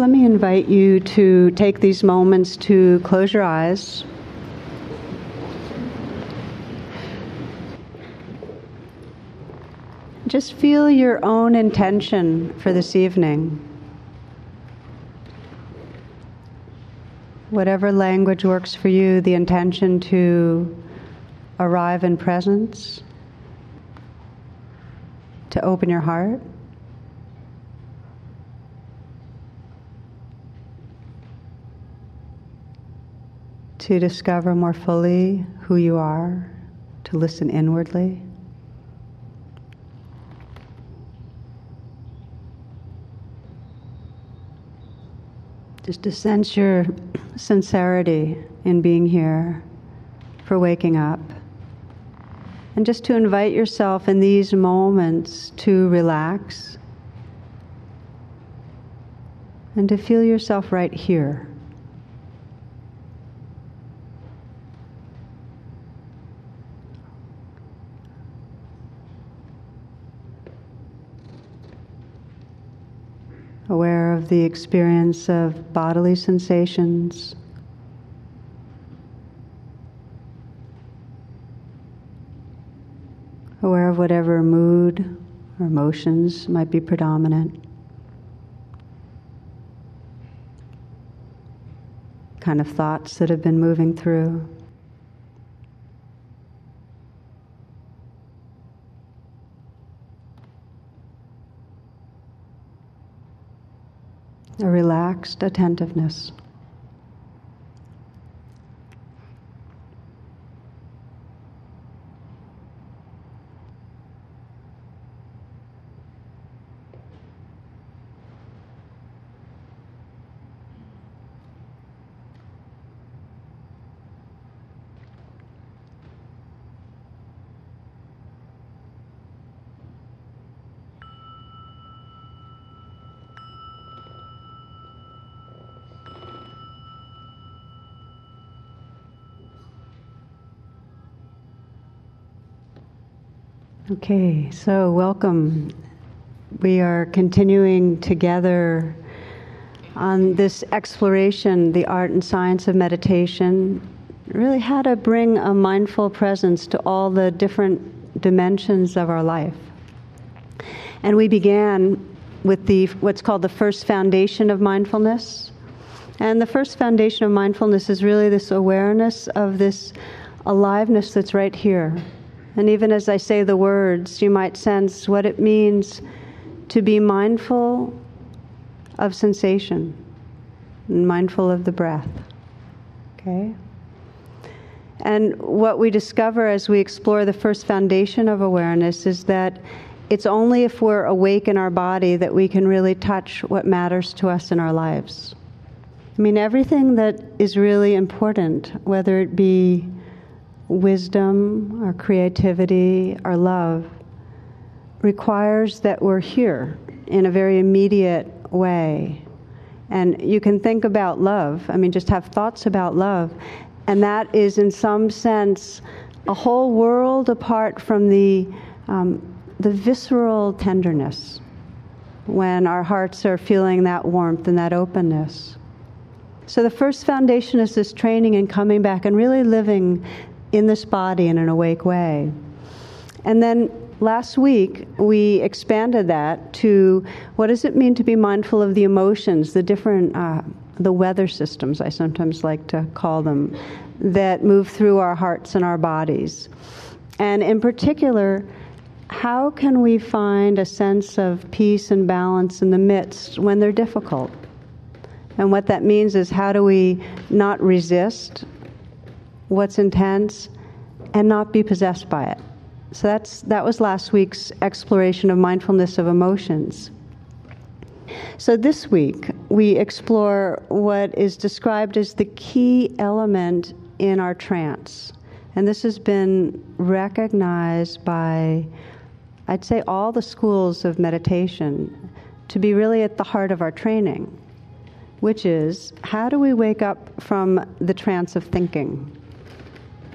let me invite you to take these moments to close your eyes. Just feel your own intention for this evening. Whatever language works for you, the intention to arrive in presence, to open your heart. To discover more fully who you are, to listen inwardly. Just to sense your sincerity in being here, for waking up. And just to invite yourself in these moments to relax and to feel yourself right here. Aware of the experience of bodily sensations. Aware of whatever mood or emotions might be predominant. Kind of thoughts that have been moving through. A relaxed attentiveness. Okay, so welcome. We are continuing together on this exploration, the art and science of meditation, really how to bring a mindful presence to all the different dimensions of our life. And we began with the what's called the first foundation of mindfulness. And the first foundation of mindfulness is really this awareness of this aliveness that's right here and even as I say the words, you might sense what it means to be mindful of sensation and mindful of the breath. Okay? And what we discover as we explore the first foundation of awareness is that it's only if we're awake in our body that we can really touch what matters to us in our lives. I mean, everything that is really important, whether it be wisdom, our creativity, our love, requires that we're here in a very immediate way. And you can think about love, I mean, just have thoughts about love, and that is, in some sense, a whole world apart from the, um, the visceral tenderness when our hearts are feeling that warmth and that openness. So, the first foundation is this training and coming back and really living in this body in an awake way. And then last week we expanded that to what does it mean to be mindful of the emotions, the different uh, the weather systems I sometimes like to call them that move through our hearts and our bodies. And in particular, how can we find a sense of peace and balance in the midst when they're difficult? And what that means is how do we not resist what's intense, and not be possessed by it. So that's, that was last week's exploration of mindfulness of emotions. So this week, we explore what is described as the key element in our trance. And this has been recognized by, I'd say, all the schools of meditation to be really at the heart of our training, which is how do we wake up from the trance of thinking?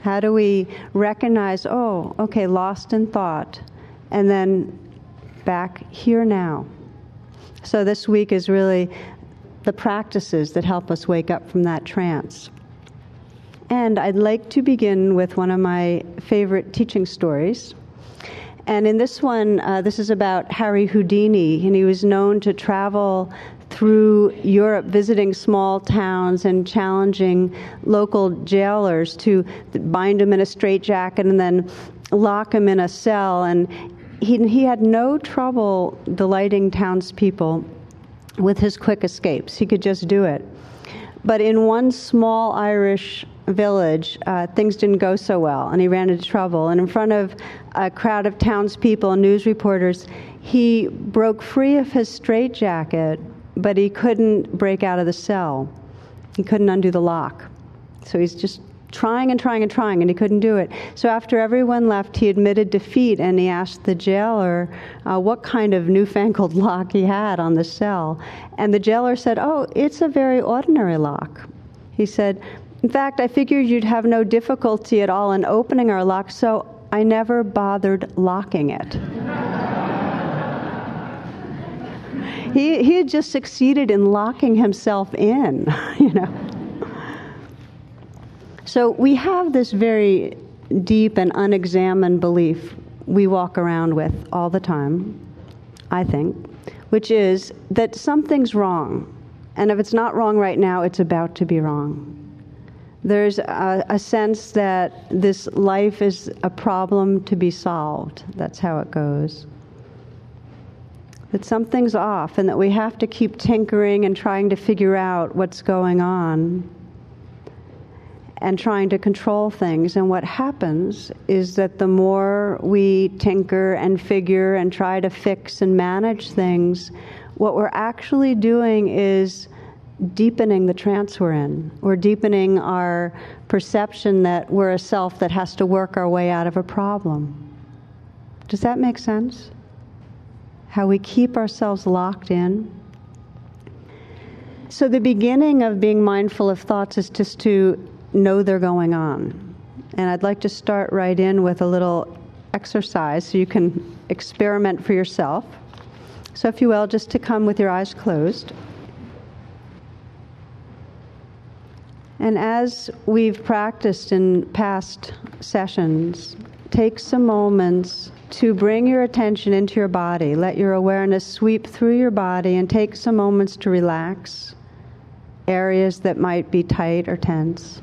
How do we recognize, oh, okay, lost in thought, and then back here now? So this week is really the practices that help us wake up from that trance. And I'd like to begin with one of my favorite teaching stories. And in this one, uh, this is about Harry Houdini, and he was known to travel through Europe visiting small towns and challenging local jailers to bind him in a straitjacket and then lock him in a cell. And he, he had no trouble delighting townspeople with his quick escapes. He could just do it. But in one small Irish village, uh, things didn't go so well, and he ran into trouble. And in front of a crowd of townspeople and news reporters, he broke free of his straitjacket but he couldn't break out of the cell. He couldn't undo the lock. So he's just trying and trying and trying, and he couldn't do it. So after everyone left, he admitted defeat and he asked the jailer uh, what kind of newfangled lock he had on the cell. And the jailer said, Oh, it's a very ordinary lock. He said, In fact, I figured you'd have no difficulty at all in opening our lock, so I never bothered locking it. he, he had just succeeded in locking himself in, you know. So we have this very deep and unexamined belief we walk around with all the time, I think, which is that something's wrong. And if it's not wrong right now, it's about to be wrong. There's a, a sense that this life is a problem to be solved. That's how it goes that something's off and that we have to keep tinkering and trying to figure out what's going on and trying to control things. And what happens is that the more we tinker and figure and try to fix and manage things, what we're actually doing is deepening the trance we're in. We're deepening our perception that we're a self that has to work our way out of a problem. Does that make sense? How we keep ourselves locked in. So, the beginning of being mindful of thoughts is just to know they're going on. And I'd like to start right in with a little exercise so you can experiment for yourself. So, if you will, just to come with your eyes closed. And as we've practiced in past sessions, take some moments to bring your attention into your body. Let your awareness sweep through your body and take some moments to relax areas that might be tight or tense.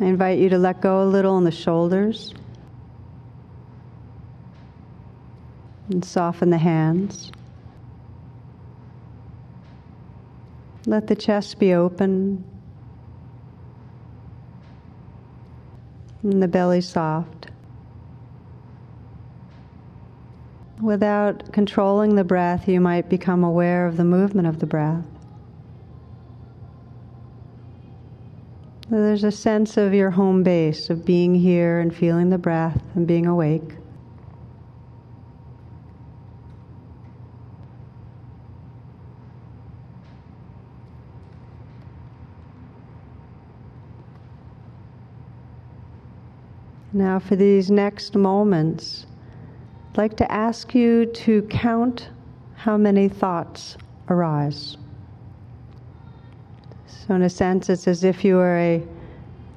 I invite you to let go a little in the shoulders and soften the hands. Let the chest be open. And the belly soft. Without controlling the breath, you might become aware of the movement of the breath. There's a sense of your home base, of being here and feeling the breath and being awake. Now, for these next moments, I'd like to ask you to count how many thoughts arise. So, in a sense, it's as if you were a,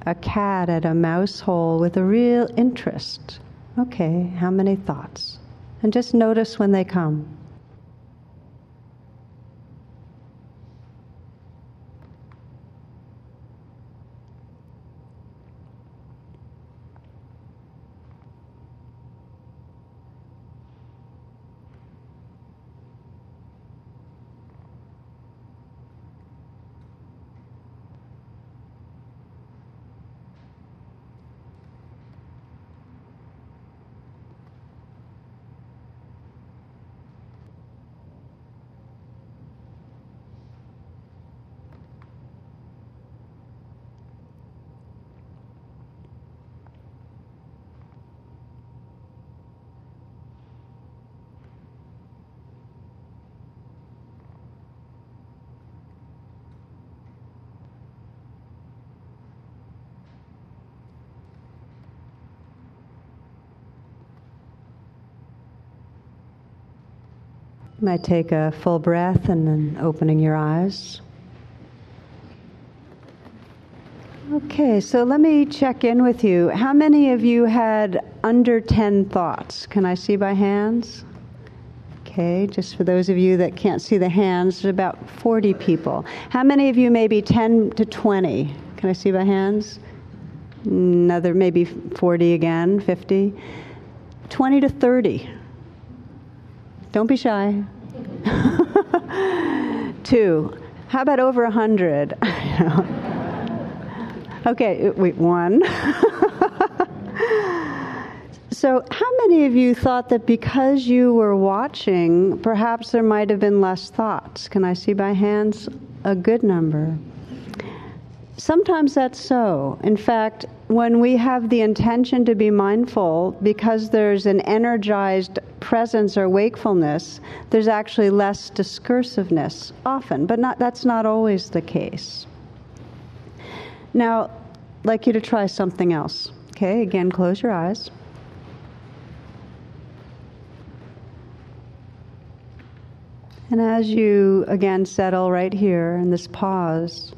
a cat at a mouse hole with a real interest. Okay, how many thoughts? And just notice when they come. You might take a full breath and then opening your eyes. Okay, so let me check in with you. How many of you had under 10 thoughts? Can I see by hands? Okay, just for those of you that can't see the hands, about 40 people. How many of you maybe 10 to 20? Can I see by hands? Another maybe 40 again, 50. 20 to 30. Don't be shy. Two. How about over a 100? okay, wait, one. so, how many of you thought that because you were watching, perhaps there might have been less thoughts? Can I see by hands? A good number. Sometimes that's so. In fact, when we have the intention to be mindful, because there's an energized presence or wakefulness, there's actually less discursiveness often, but not, that's not always the case. Now, I'd like you to try something else. Okay, again, close your eyes. And as you again settle right here in this pause,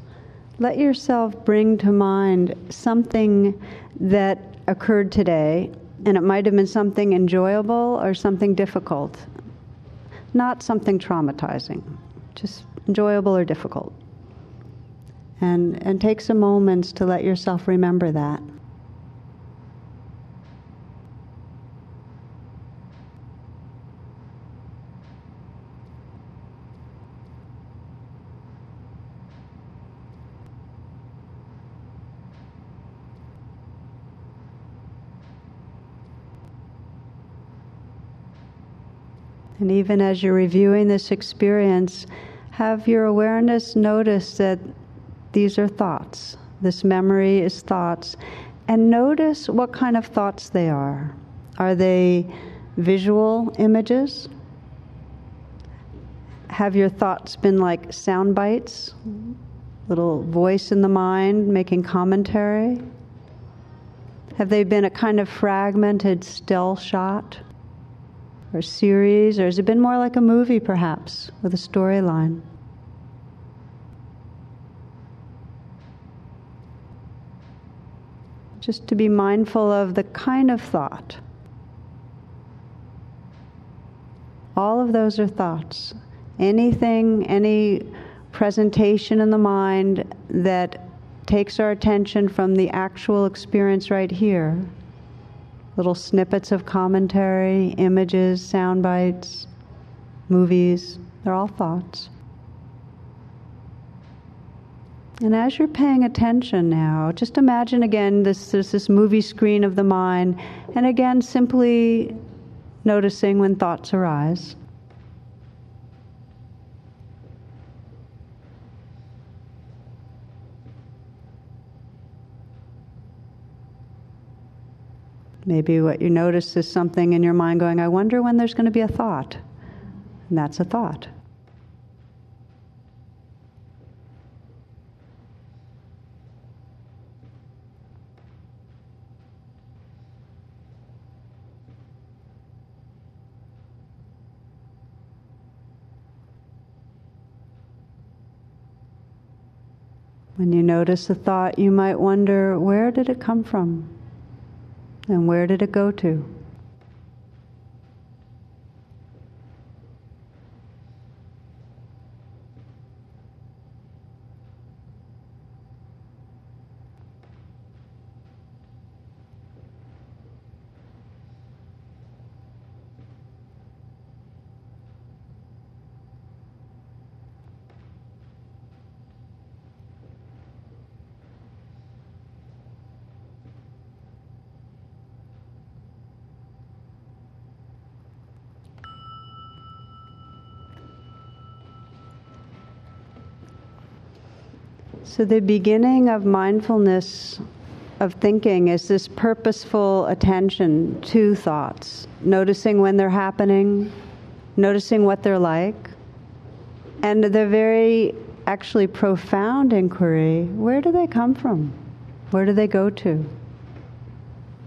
let yourself bring to mind something that occurred today, and it might have been something enjoyable or something difficult, not something traumatizing, just enjoyable or difficult. And, and take some moments to let yourself remember that. And even as you're reviewing this experience, have your awareness notice that these are thoughts. This memory is thoughts. And notice what kind of thoughts they are. Are they visual images? Have your thoughts been like sound bites? Little voice in the mind making commentary? Have they been a kind of fragmented still shot? Or series, or has it been more like a movie perhaps with a storyline? Just to be mindful of the kind of thought. All of those are thoughts. Anything, any presentation in the mind that takes our attention from the actual experience right here little snippets of commentary, images, sound bites, movies, they're all thoughts. And as you're paying attention now, just imagine again this, this movie screen of the mind, and again simply noticing when thoughts arise. Maybe what you notice is something in your mind going, I wonder when there's going to be a thought. And that's a thought. When you notice a thought, you might wonder, where did it come from? And where did it go to? So, the beginning of mindfulness of thinking is this purposeful attention to thoughts, noticing when they're happening, noticing what they're like, and the very actually profound inquiry where do they come from? Where do they go to?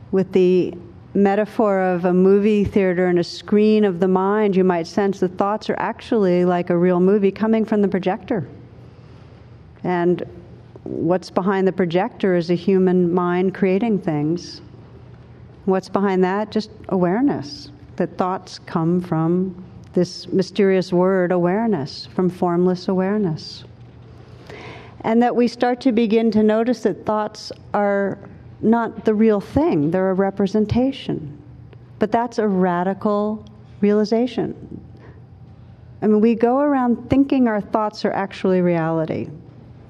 With the metaphor of a movie theater and a screen of the mind, you might sense the thoughts are actually like a real movie coming from the projector. And what's behind the projector is a human mind creating things. What's behind that? Just awareness. That thoughts come from this mysterious word, awareness, from formless awareness. And that we start to begin to notice that thoughts are not the real thing, they're a representation. But that's a radical realization. I mean, we go around thinking our thoughts are actually reality.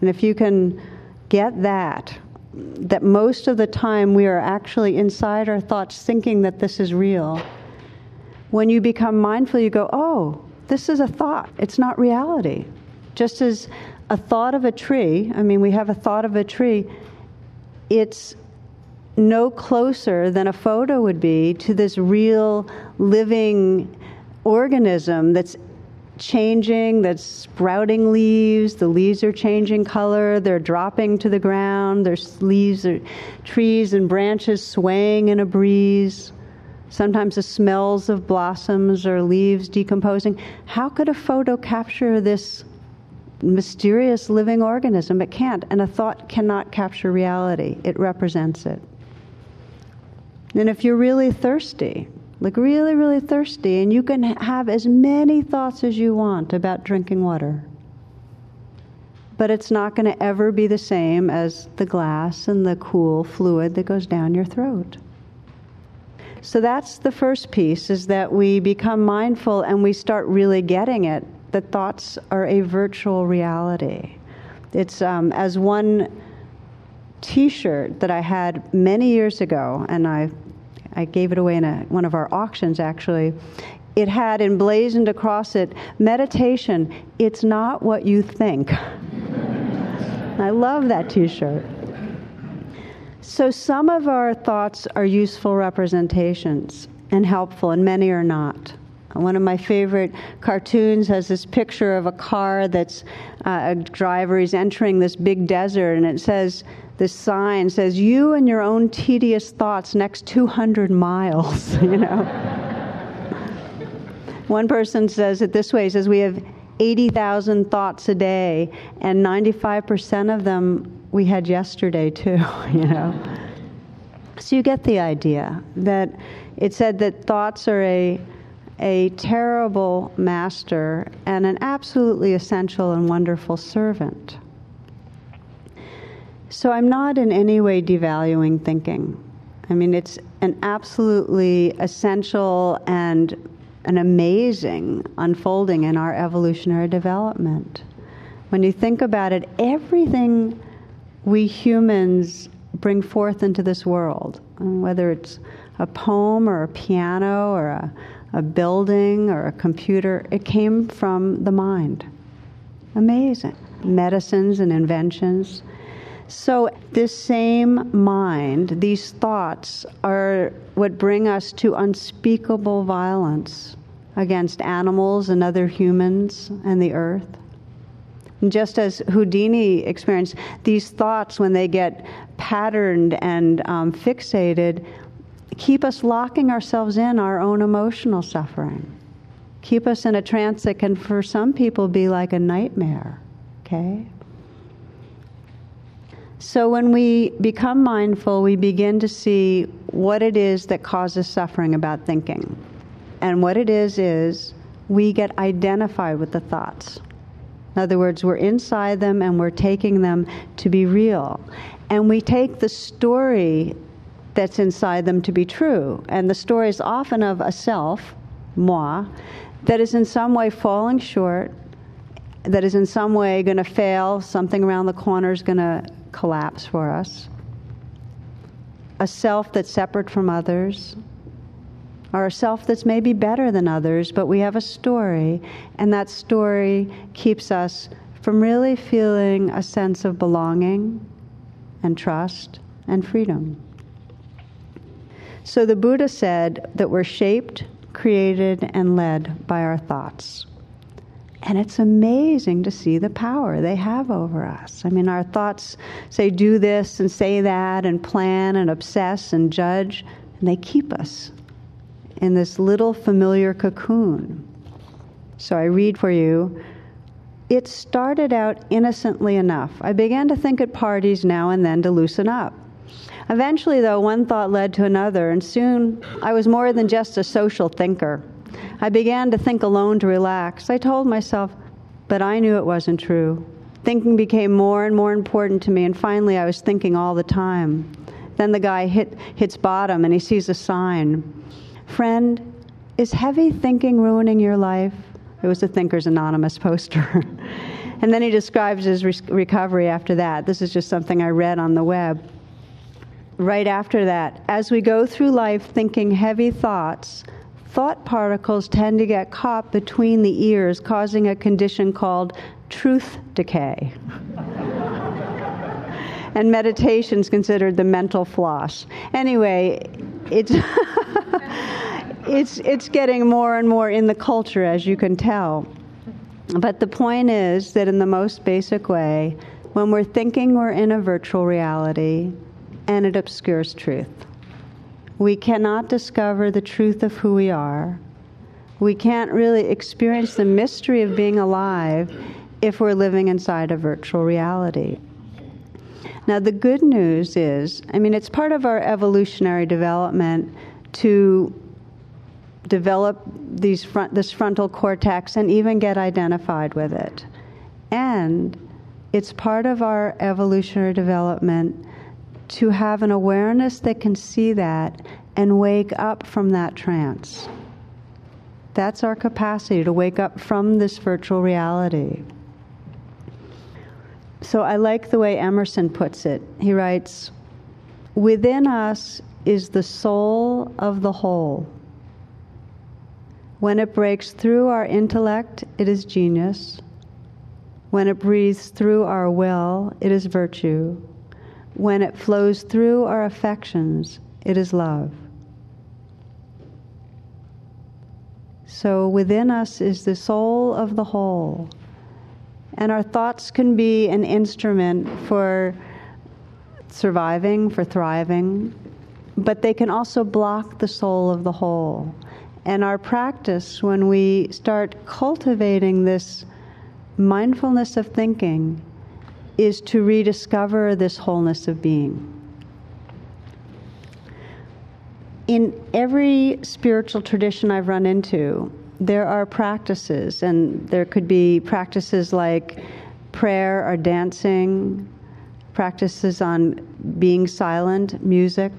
And if you can get that, that most of the time we are actually inside our thoughts thinking that this is real, when you become mindful, you go, oh, this is a thought, it's not reality. Just as a thought of a tree, I mean, we have a thought of a tree, it's no closer than a photo would be to this real living organism that's changing, that's sprouting leaves. The leaves are changing color. They're dropping to the ground. There's leaves, or trees and branches swaying in a breeze. Sometimes the smells of blossoms or leaves decomposing. How could a photo capture this mysterious living organism? It can't. And a thought cannot capture reality, it represents it. And if you're really thirsty, like really, really thirsty, and you can have as many thoughts as you want about drinking water. But it's not going to ever be the same as the glass and the cool fluid that goes down your throat. So that's the first piece is that we become mindful and we start really getting it that thoughts are a virtual reality. It's um, as one t shirt that I had many years ago, and I I gave it away in a, one of our auctions actually. It had emblazoned across it meditation, it's not what you think. I love that t shirt. So, some of our thoughts are useful representations and helpful, and many are not. One of my favorite cartoons has this picture of a car that's uh, a driver. He's entering this big desert, and it says, this sign says, You and your own tedious thoughts next 200 miles, you know. One person says it this way he says, We have 80,000 thoughts a day, and 95% of them we had yesterday, too, you know. So you get the idea that it said that thoughts are a a terrible master and an absolutely essential and wonderful servant. So I'm not in any way devaluing thinking. I mean, it's an absolutely essential and an amazing unfolding in our evolutionary development. When you think about it, everything we humans bring forth into this world, whether it's a poem or a piano or a, a building or a computer, it came from the mind. Amazing. Medicines and inventions so, this same mind, these thoughts, are what bring us to unspeakable violence against animals and other humans and the earth. And just as Houdini experienced, these thoughts, when they get patterned and um, fixated, keep us locking ourselves in our own emotional suffering. Keep us in a trance that can, for some people, be like a nightmare. Okay? So when we become mindful, we begin to see what it is that causes suffering about thinking. And what it is, is we get identified with the thoughts. In other words, we're inside them and we're taking them to be real. And we take the story that's inside them to be true. And the story is often of a self, moi, that is in some way falling short, that is in some way going to fail, something around the corner is going to collapse for us, a self that's separate from others, or a self that's maybe better than others, but we have a story, and that story keeps us from really feeling a sense of belonging and trust and freedom. So the Buddha said that we're shaped, created, and led by our thoughts. And it's amazing to see the power they have over us. I mean, our thoughts say do this and say that and plan and obsess and judge. And they keep us in this little familiar cocoon. So I read for you. It started out innocently enough. I began to think at parties now and then to loosen up. Eventually, though, one thought led to another, and soon I was more than just a social thinker. I began to think alone to relax. I told myself, but I knew it wasn't true. Thinking became more and more important to me, and finally I was thinking all the time. Then the guy hit, hits bottom and he sees a sign Friend, is heavy thinking ruining your life? It was a Thinkers Anonymous poster. and then he describes his re- recovery after that. This is just something I read on the web. Right after that, as we go through life thinking heavy thoughts, thought particles tend to get caught between the ears, causing a condition called truth decay. and meditation is considered the mental floss. Anyway, it's it's it's getting more and more in the culture, as you can tell. But the point is that in the most basic way, when we're thinking we're in a virtual reality, and it obscures truth. We cannot discover the truth of who we are. We can't really experience the mystery of being alive if we're living inside a virtual reality. Now, the good news is I mean, it's part of our evolutionary development to develop these front, this frontal cortex and even get identified with it. And it's part of our evolutionary development to have an awareness that can see that and wake up from that trance. That's our capacity to wake up from this virtual reality. So I like the way Emerson puts it. He writes, Within us is the soul of the whole. When it breaks through our intellect, it is genius. When it breathes through our will, it is virtue. When it flows through our affections, it is love. So within us is the soul of the whole. And our thoughts can be an instrument for surviving, for thriving, but they can also block the soul of the whole. And our practice, when we start cultivating this mindfulness of thinking, is to rediscover this wholeness of being. In every spiritual tradition I've run into, there are practices, and there could be practices like prayer or dancing, practices on being silent, music.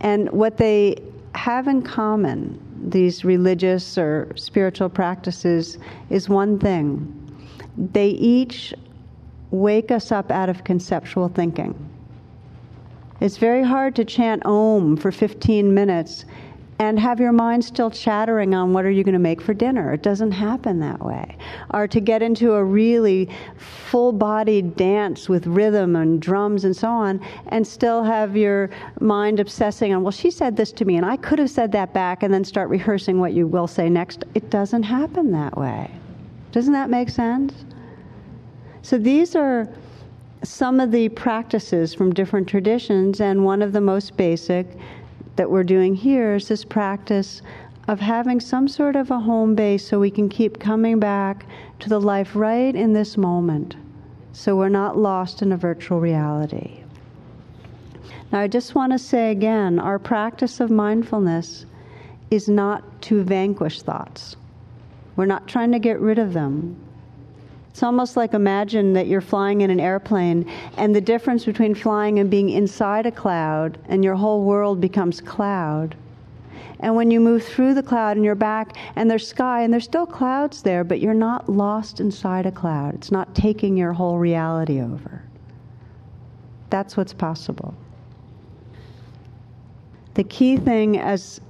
And what they have in common, these religious or spiritual practices, is one thing. They each wake us up out of conceptual thinking. It's very hard to chant Om for 15 minutes and have your mind still chattering on what are you going to make for dinner. It doesn't happen that way. Or to get into a really full bodied dance with rhythm and drums and so on, and still have your mind obsessing on, well, she said this to me, and I could have said that back, and then start rehearsing what you will say next. It doesn't happen that way. Doesn't that make sense? So these are some of the practices from different traditions, and one of the most basic that we're doing here is this practice of having some sort of a home base so we can keep coming back to the life right in this moment so we're not lost in a virtual reality. Now, I just want to say again our practice of mindfulness is not to vanquish thoughts. We're not trying to get rid of them. It's almost like imagine that you're flying in an airplane, and the difference between flying and being inside a cloud, and your whole world becomes cloud. And when you move through the cloud and you're back, and there's sky, and there's still clouds there, but you're not lost inside a cloud. It's not taking your whole reality over. That's what's possible. The key thing, as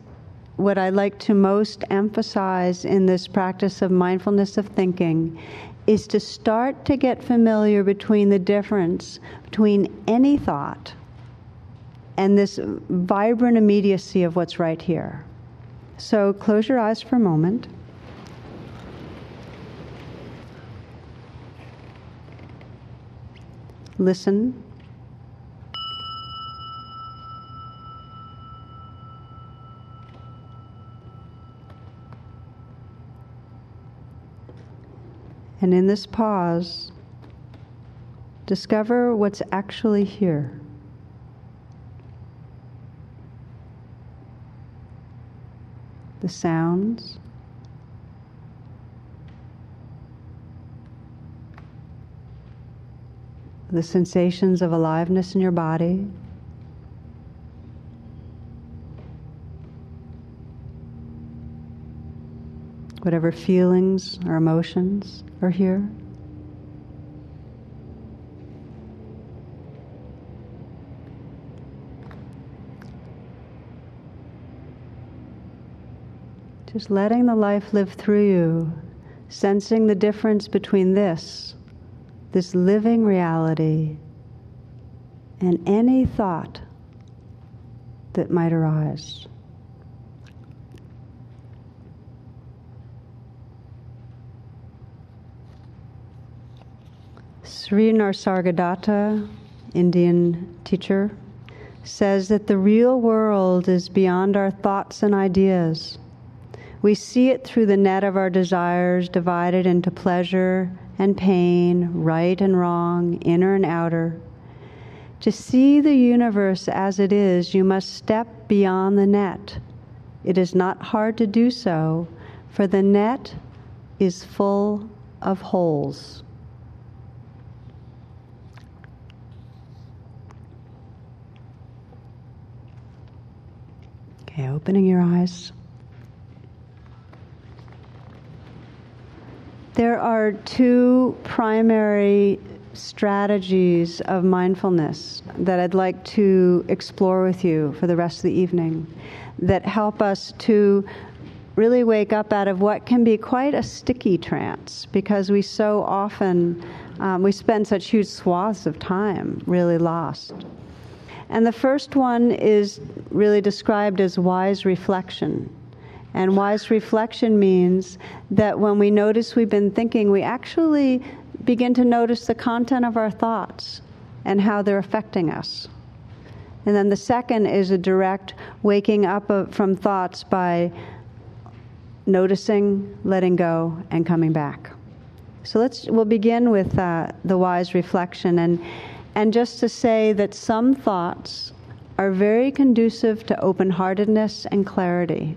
what I like to most emphasize in this practice of mindfulness of thinking, is to start to get familiar between the difference between any thought and this vibrant immediacy of what's right here. So close your eyes for a moment. Listen. And in this pause, discover what's actually here. The sounds, the sensations of aliveness in your body. Whatever feelings or emotions are here. Just letting the life live through you, sensing the difference between this this living reality and any thought that might arise. Sri Nisargadatta, Indian teacher, says that the real world is beyond our thoughts and ideas. We see it through the net of our desires divided into pleasure and pain, right and wrong, inner and outer. To see the universe as it is, you must step beyond the net. It is not hard to do so, for the net is full of holes. Okay, opening your eyes. There are two primary strategies of mindfulness that I'd like to explore with you for the rest of the evening that help us to really wake up out of what can be quite a sticky trance because we so often um, we spend such huge swaths of time really lost and the first one is really described as wise reflection and wise reflection means that when we notice we've been thinking, we actually begin to notice the content of our thoughts and how they're affecting us. And then the second is a direct waking up of, from thoughts by noticing, letting go, and coming back. So let's we'll begin with uh, the wise reflection and and just to say that some thoughts are very conducive to open-heartedness and clarity.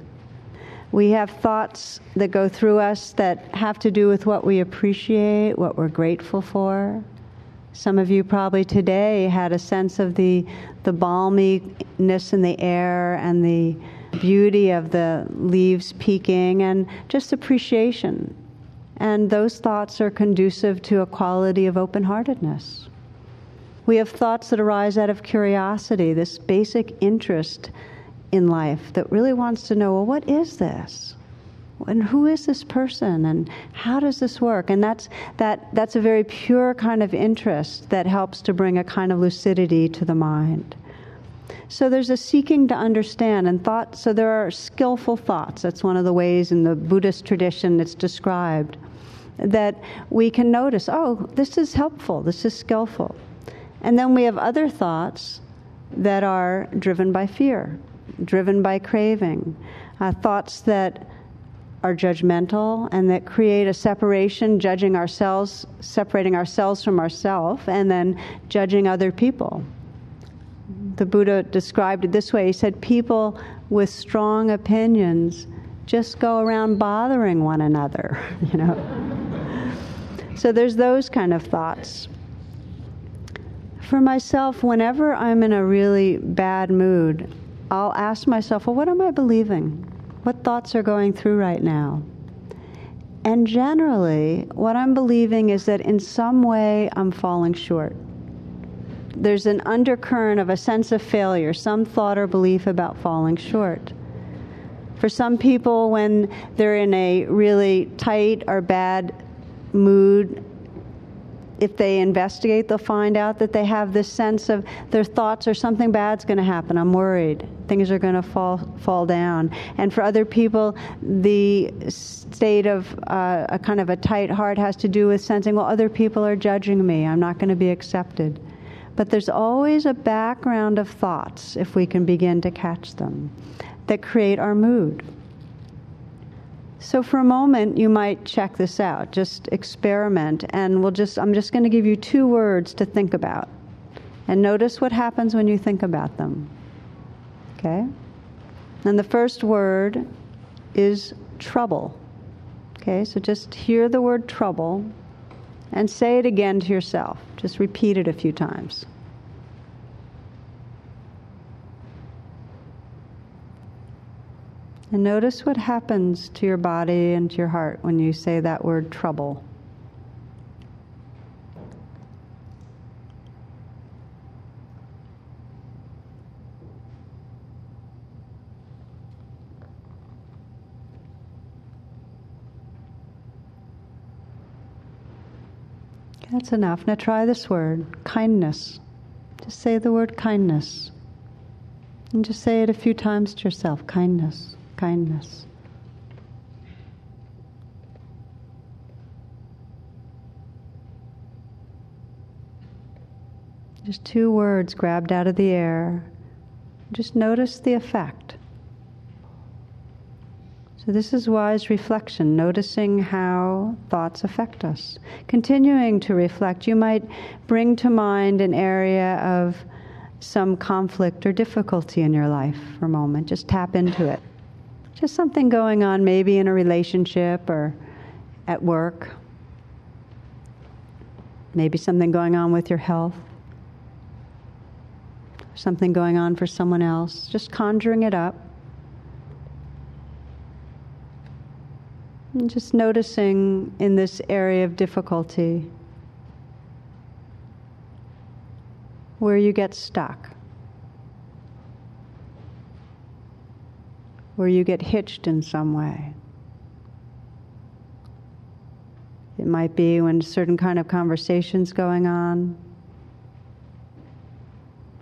We have thoughts that go through us that have to do with what we appreciate, what we're grateful for. Some of you probably today had a sense of the, the balminess in the air and the beauty of the leaves peaking and just appreciation. And those thoughts are conducive to a quality of open heartedness. We have thoughts that arise out of curiosity, this basic interest in life that really wants to know well, what is this? And who is this person? And how does this work? And that's, that, that's a very pure kind of interest that helps to bring a kind of lucidity to the mind. So there's a seeking to understand and thought. So there are skillful thoughts. That's one of the ways in the Buddhist tradition it's described that we can notice, oh, this is helpful, this is skillful. And then we have other thoughts that are driven by fear driven by craving, uh, thoughts that are judgmental and that create a separation, judging ourselves, separating ourselves from ourselves, and then judging other people. The Buddha described it this way He said, People with strong opinions just go around bothering one another, you know. so there's those kind of thoughts. For myself, whenever I'm in a really bad mood, I'll ask myself, well, what am I believing? What thoughts are going through right now? And generally, what I'm believing is that in some way I'm falling short. There's an undercurrent of a sense of failure, some thought or belief about falling short. For some people, when they're in a really tight or bad mood, if they investigate, they'll find out that they have this sense of their thoughts or something bad's going to happen. I'm worried. Things are going to fall fall down. And for other people, the state of uh, a kind of a tight heart has to do with sensing, well, other people are judging me. I'm not going to be accepted. But there's always a background of thoughts, if we can begin to catch them, that create our mood. So for a moment, you might check this out. Just experiment, and we'll just. I'm just going to give you two words to think about, and notice what happens when you think about them. Okay. And the first word is trouble. Okay, so just hear the word trouble and say it again to yourself. Just repeat it a few times. And notice what happens to your body and to your heart when you say that word trouble. That's enough. Now try this word kindness. Just say the word kindness. And just say it a few times to yourself kindness, kindness. Just two words grabbed out of the air. Just notice the effect. So, this is wise reflection, noticing how thoughts affect us. Continuing to reflect, you might bring to mind an area of some conflict or difficulty in your life for a moment. Just tap into it. Just something going on, maybe in a relationship or at work. Maybe something going on with your health. Something going on for someone else. Just conjuring it up. And just noticing in this area of difficulty where you get stuck, where you get hitched in some way. It might be when certain kind of conversations going on.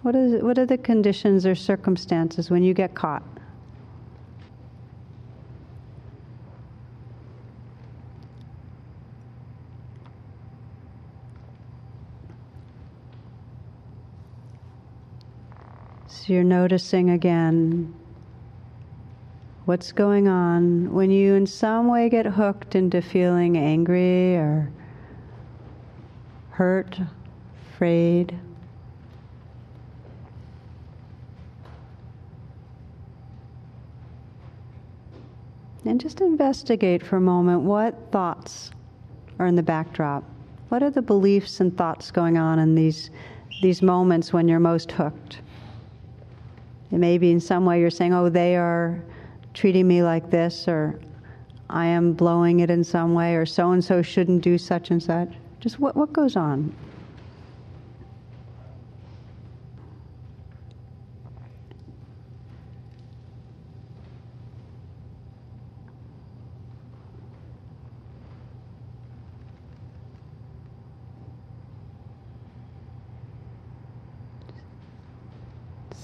What is what are the conditions or circumstances when you get caught? So you're noticing again what's going on when you, in some way, get hooked into feeling angry or hurt, afraid. And just investigate for a moment what thoughts are in the backdrop. What are the beliefs and thoughts going on in these, these moments when you're most hooked? It may be in some way you're saying, oh, they are treating me like this, or I am blowing it in some way, or so and so shouldn't do such and such. Just what, what goes on?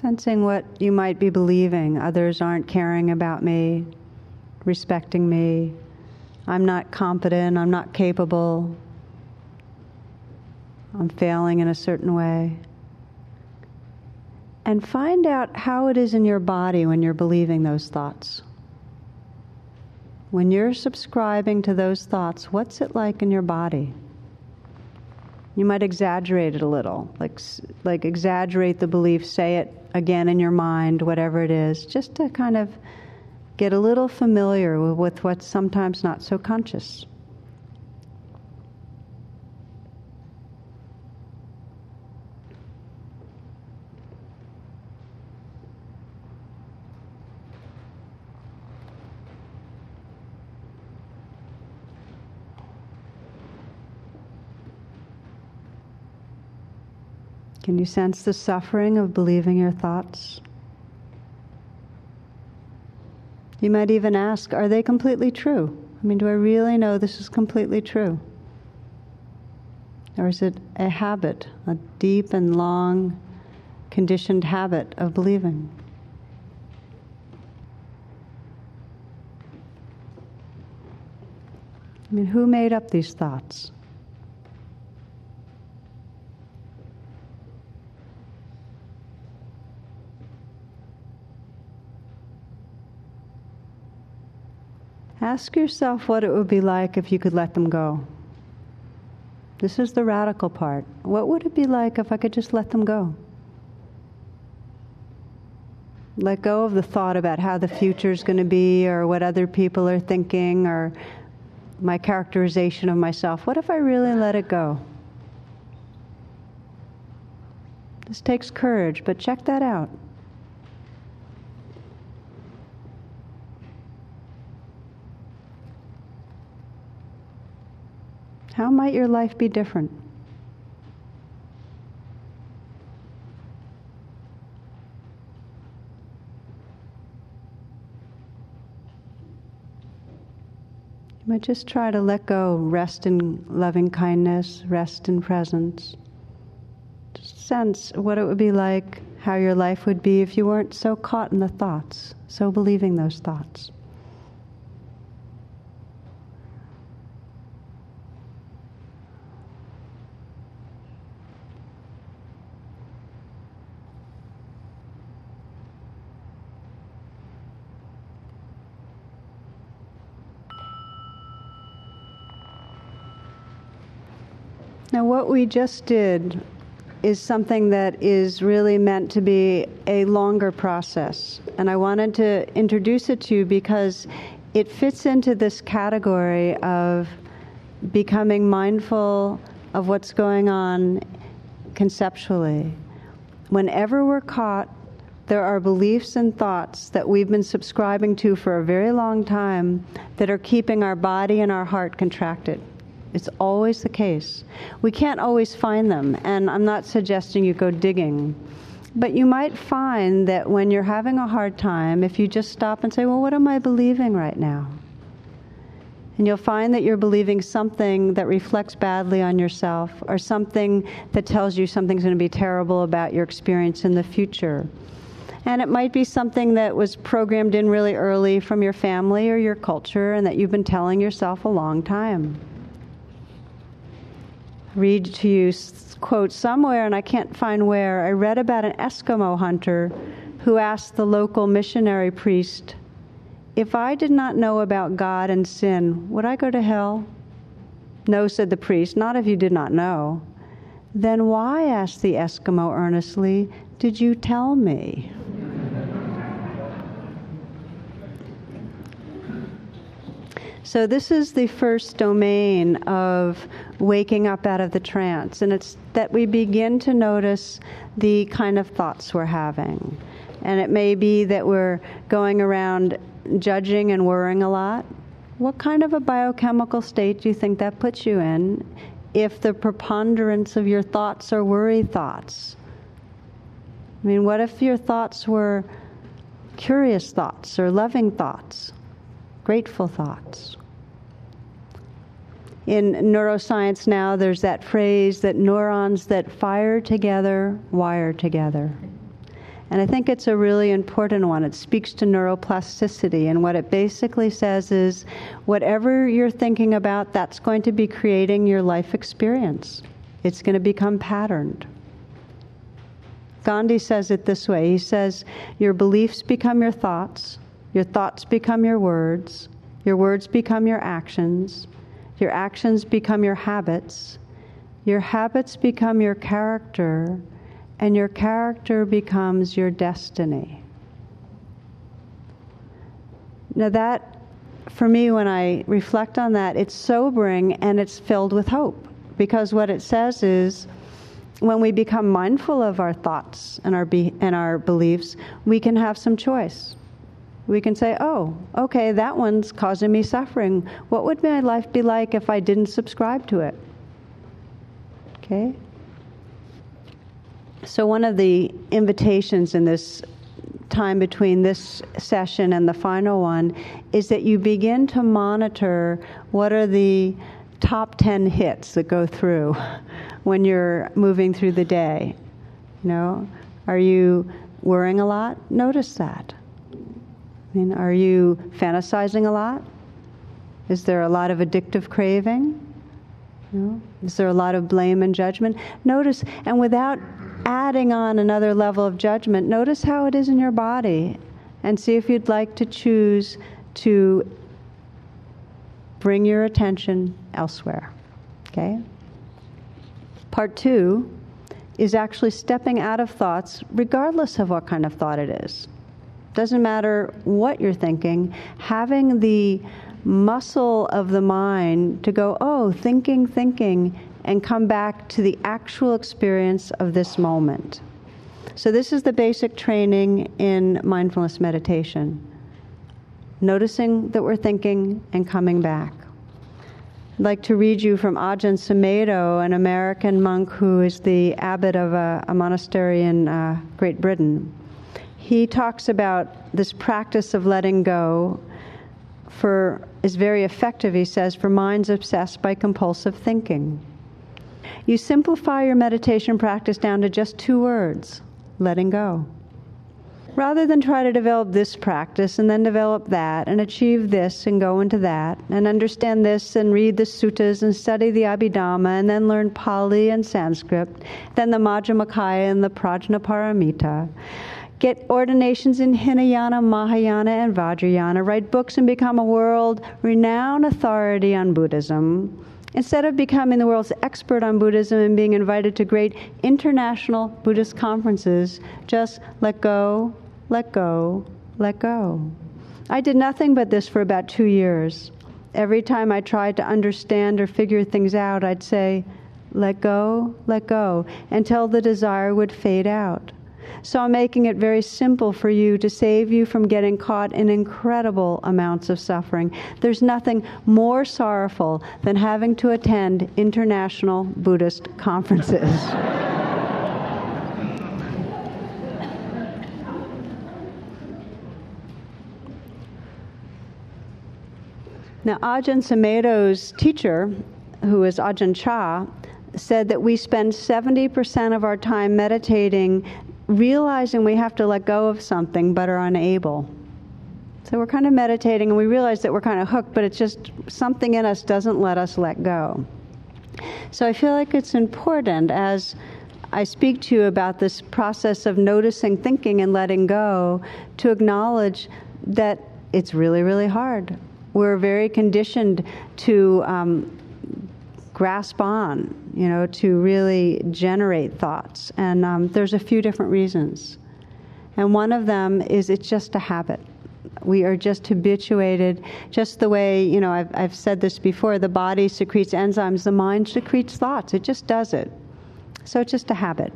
Sensing what you might be believing. Others aren't caring about me, respecting me. I'm not competent. I'm not capable. I'm failing in a certain way. And find out how it is in your body when you're believing those thoughts. When you're subscribing to those thoughts, what's it like in your body? You might exaggerate it a little, like like exaggerate the belief, say it again in your mind, whatever it is, just to kind of get a little familiar with, what's sometimes not so conscious. Can you sense the suffering of believing your thoughts? You might even ask, are they completely true? I mean, do I really know this is completely true? Or is it a habit, a deep and long conditioned habit of believing? I mean, who made up these thoughts? Ask yourself what it would be like if you could let them go. This is the radical part. What would it be like if I could just let them go? Let go of the thought about how the future is going to be or what other people are thinking or my characterization of myself. What if I really let it go? This takes courage, but check that out. How might your life be different? You might just try to let go, rest in loving kindness, rest in presence. Just sense what it would be like, how your life would be if you weren't so caught in the thoughts, so believing those thoughts. Now, what we just did is something that is really meant to be a longer process. And I wanted to introduce it to you because it fits into this category of becoming mindful of what's going on conceptually. Whenever we're caught, there are beliefs and thoughts that we've been subscribing to for a very long time that are keeping our body and our heart contracted. It's always the case. We can't always find them, and I'm not suggesting you go digging. But you might find that when you're having a hard time, if you just stop and say, Well, what am I believing right now? And you'll find that you're believing something that reflects badly on yourself or something that tells you something's going to be terrible about your experience in the future. And it might be something that was programmed in really early from your family or your culture and that you've been telling yourself a long time read to you quote somewhere and I can't find where I read about an Eskimo hunter who asked the local missionary priest if I did not know about God and sin would I go to hell no said the priest not if you did not know. Then why asked the Eskimo earnestly did you tell me So, this is the first domain of waking up out of the trance, and it's that we begin to notice the kind of thoughts we're having. And it may be that we're going around judging and worrying a lot. What kind of a biochemical state do you think that puts you in if the preponderance of your thoughts are worry thoughts? I mean, what if your thoughts were curious thoughts or loving thoughts? Grateful thoughts. In neuroscience now, there's that phrase that neurons that fire together wire together. And I think it's a really important one. It speaks to neuroplasticity. And what it basically says is whatever you're thinking about, that's going to be creating your life experience. It's going to become patterned. Gandhi says it this way He says, Your beliefs become your thoughts, your thoughts become your words. Your words become your actions. Your actions become your habits. Your habits become your character. And your character becomes your destiny. Now, that, for me, when I reflect on that, it's sobering and it's filled with hope. Because what it says is, when we become mindful of our thoughts and our, be- and our beliefs, we can have some choice we can say, oh, okay, that one's causing me suffering. What would my life be like if I didn't subscribe to it? Okay? So, one of the invitations in this time between this session and the final one is that you begin to monitor what are the top 10 hits that go through when you're moving through the day. You know, are you worrying a lot? Notice that. I mean, are you fantasizing a lot? Is there a lot of addictive craving? No? Is there a lot of blame and judgment? Notice, and without adding on another level of judgment, notice how it is in your body and see if you'd like to choose to bring your attention elsewhere. Okay? Part two is actually stepping out of thoughts, regardless of what kind of thought it is. Doesn't matter what you're thinking, having the muscle of the mind to go, oh, thinking, thinking, and come back to the actual experience of this moment. So, this is the basic training in mindfulness meditation noticing that we're thinking and coming back. I'd like to read you from Ajahn Sumedho, an American monk who is the abbot of a, a monastery in uh, Great Britain. He talks about this practice of letting go for is very effective, he says, for minds obsessed by compulsive thinking. You simplify your meditation practice down to just two words letting go. Rather than try to develop this practice and then develop that and achieve this and go into that and understand this and read the suttas and study the Abhidhamma and then learn Pali and Sanskrit, then the Majjhima Nikaya and the Prajnaparamita, get ordinations in Hinayana, Mahayana, and Vajrayana, write books and become a world renowned authority on Buddhism. Instead of becoming the world's expert on Buddhism and being invited to great international Buddhist conferences, just let go, let go, let go. I did nothing but this for about two years. Every time I tried to understand or figure things out, I'd say, let go, let go, until the desire would fade out. So I'm making it very simple for you to save you from getting caught in incredible amounts of suffering. There's nothing more sorrowful than having to attend international Buddhist conferences. Now, Ajahn Sumedho's teacher, who is Ajahn Chah, said that we spend 70% of our time meditating realizing we have to let go of something but are unable. So we're kind of meditating and we realize that we're kind of hooked, but it's just something in us doesn't let us let go. So I feel like it's important as I speak to you about this process of noticing, thinking, and letting go to acknowledge that it's really, really hard. We're very conditioned to um, grasp on, you know, to really generate thoughts. And um, there's a few different reasons. And one of them is it's just a habit. We are just habituated, just the way, you know, I've, I've said this before the body secretes enzymes, the mind secretes thoughts. It just does it. So it's just a habit.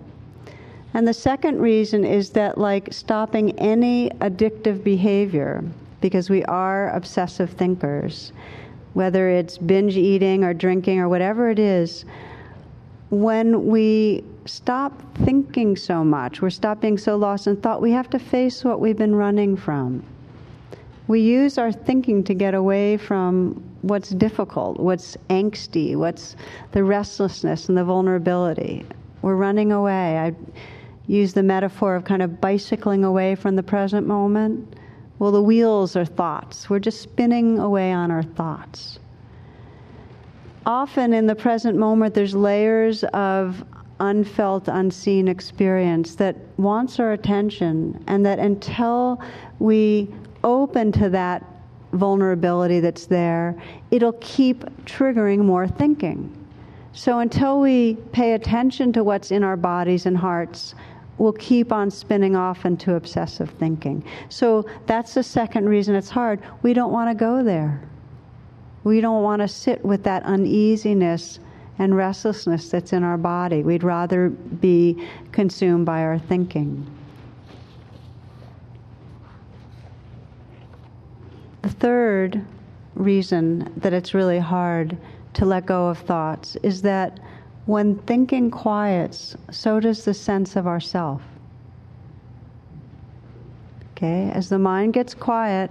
And the second reason is that, like, stopping any addictive behavior, because we are obsessive thinkers, whether it's binge eating or drinking or whatever it is, when we stop thinking so much, we're stop being so lost in thought, we have to face what we've been running from. We use our thinking to get away from what's difficult, what's angsty, what's the restlessness and the vulnerability. We're running away. I use the metaphor of kind of bicycling away from the present moment. Well, the wheels are thoughts. We're just spinning away on our thoughts. Often in the present moment, there's layers of unfelt, unseen experience that wants our attention, and that until we open to that vulnerability that's there, it'll keep triggering more thinking. So until we pay attention to what's in our bodies and hearts, will keep on spinning off into obsessive thinking. So that's the second reason it's hard. We don't want to go there. We don't want to sit with that uneasiness and restlessness that's in our body. We'd rather be consumed by our thinking. The third reason that it's really hard to let go of thoughts is that when thinking quiets, so does the sense of ourself. Okay, as the mind gets quiet,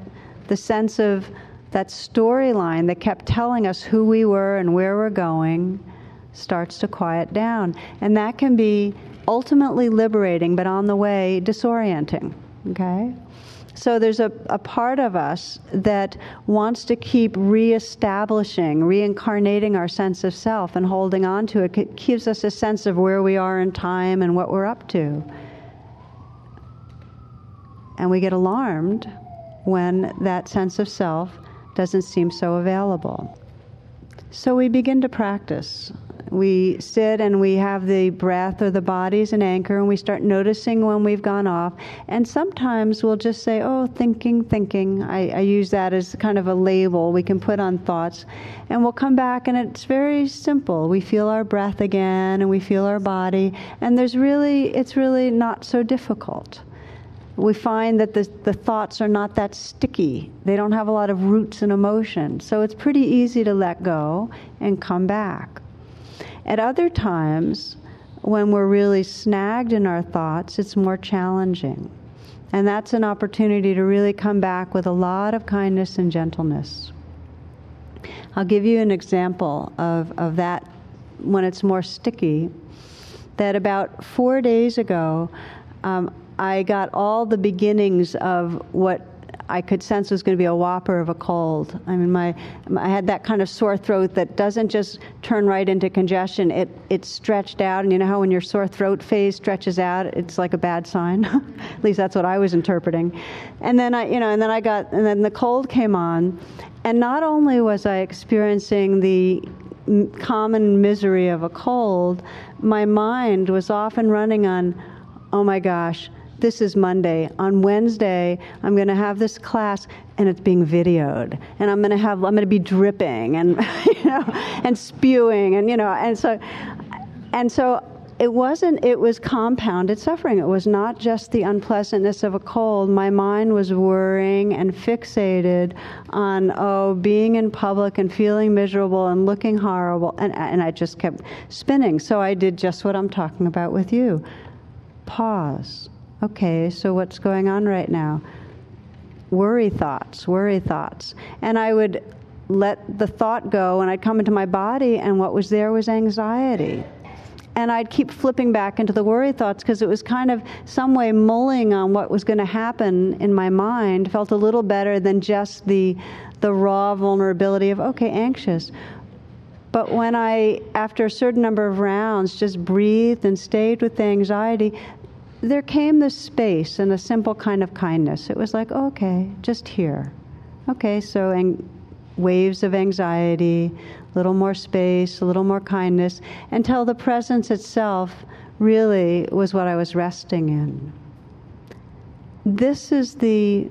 the sense of that storyline that kept telling us who we were and where we're going starts to quiet down. And that can be ultimately liberating, but on the way, disorienting. Okay? So there's a, a part of us that wants to keep reestablishing, reincarnating our sense of self and holding on to it. It gives us a sense of where we are in time and what we're up to. And we get alarmed when that sense of self doesn't seem so available. So we begin to practice. We sit and we have the breath or the body as an anchor, and we start noticing when we've gone off. And sometimes we'll just say, Oh, thinking, thinking. I, I use that as kind of a label we can put on thoughts. And we'll come back, and it's very simple. We feel our breath again, and we feel our body. And there's really, it's really not so difficult we find that the, the thoughts are not that sticky. They don't have a lot of roots and emotion. So it's pretty easy to let go and come back. At other times, when we're really snagged in our thoughts, it's more challenging. And that's an opportunity to really come back with a lot of kindness and gentleness. I'll give you an example of, of that when it's more sticky. That about four days ago, um, I got all the beginnings of what I could sense it was going to be a whopper of a cold. I mean, my, I had that kind of sore throat that doesn't just turn right into congestion. It it stretched out, and you know how when your sore throat phase stretches out, it's like a bad sign. At least that's what I was interpreting. And then I, you know, and then I got, and then the cold came on, and not only was I experiencing the common misery of a cold, my mind was often running on, oh my gosh this is Monday. On Wednesday, I'm going to have this class and it's being videoed. And I'm going to have I'm going to be dripping and you know and spewing and you know and so and so it wasn't it was compounded suffering. It was not just the unpleasantness of a cold. My mind was worrying and fixated on oh being in public and feeling miserable and looking horrible and and I just kept spinning. So I did just what I'm talking about with you. Pause Okay, so what's going on right now? Worry thoughts, worry thoughts. And I would let the thought go, and I'd come into my body, and what was there was anxiety. And I'd keep flipping back into the worry thoughts because it was kind of some way mulling on what was going to happen in my mind felt a little better than just the, the raw vulnerability of, okay, anxious. But when I, after a certain number of rounds, just breathed and stayed with the anxiety, there came this space and a simple kind of kindness. It was like, okay, just here. Okay, so and waves of anxiety, a little more space, a little more kindness, until the presence itself really was what I was resting in. This is the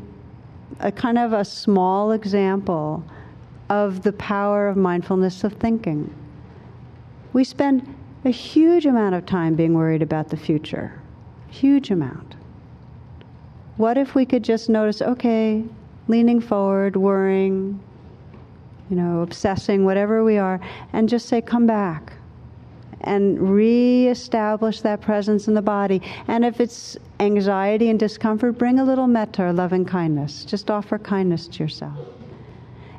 a kind of a small example of the power of mindfulness of thinking. We spend a huge amount of time being worried about the future Huge amount. What if we could just notice, okay, leaning forward, worrying, you know, obsessing, whatever we are, and just say, come back and re-establish that presence in the body. And if it's anxiety and discomfort, bring a little metta, or loving kindness. Just offer kindness to yourself.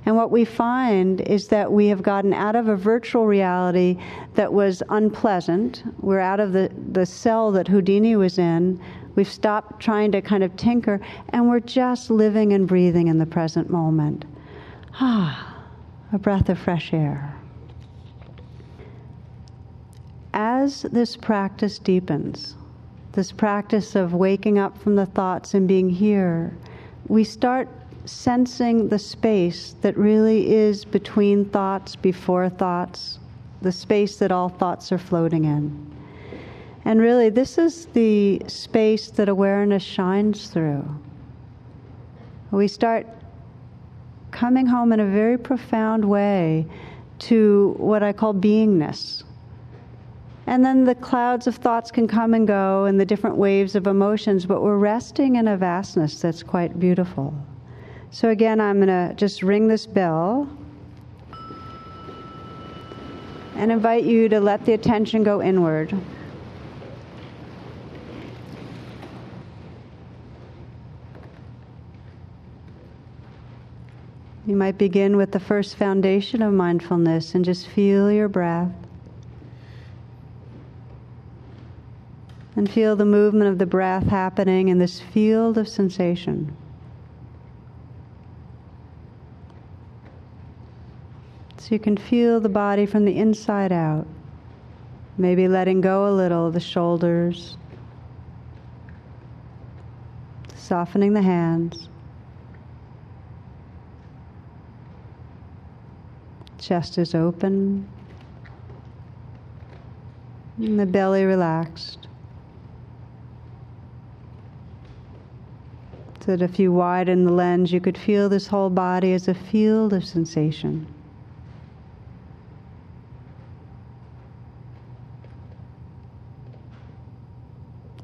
And what we find is that we have gotten out of a virtual reality that was unpleasant. We're out of the, the cell that Houdini was in. We've stopped trying to kind of tinker, and we're just living and breathing in the present moment. Ah, a breath of fresh air. As this practice deepens, this practice of waking up from the thoughts and being here, we start sensing the space that really is between thoughts, before thoughts, the space that all thoughts are floating in. And really, this is the space that awareness shines through. We start coming home in a very profound way to what I call beingness. And then the clouds of thoughts can come and go and the different waves of emotions, but we're resting in a vastness that's quite beautiful. So again, I'm going to just ring this bell and invite you to let the attention go inward. You might begin with the first foundation of mindfulness and just feel your breath. And feel the movement of the breath happening in this field of sensation. So you can feel the body from the inside out. Maybe letting go a little of the shoulders, softening the hands. Chest is open. And the belly relaxed. So that if you widen the lens, you could feel this whole body as a field of sensation.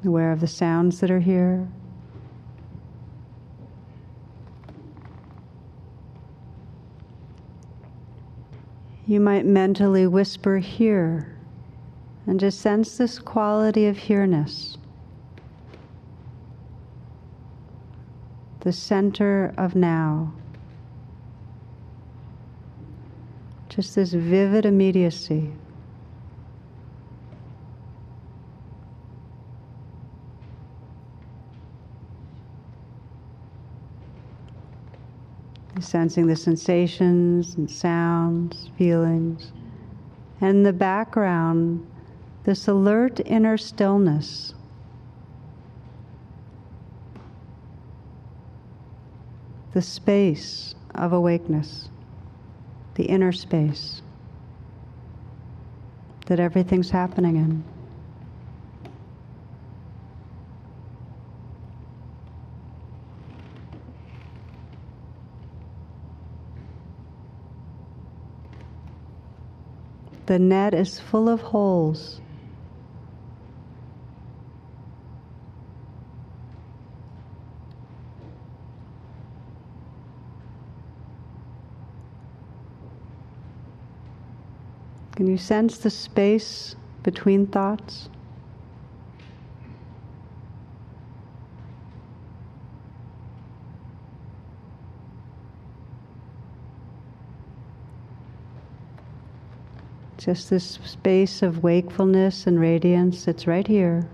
Aware of the sounds that are here. You might mentally whisper here and just sense this quality of here-ness. The center of now. Just this vivid immediacy. Sensing the sensations and sounds, feelings. And the background, this alert inner stillness. The space of awakeness, the inner space that everything's happening in. The net is full of holes. Can you sense the space between thoughts? Just this space of wakefulness and radiance that's right here.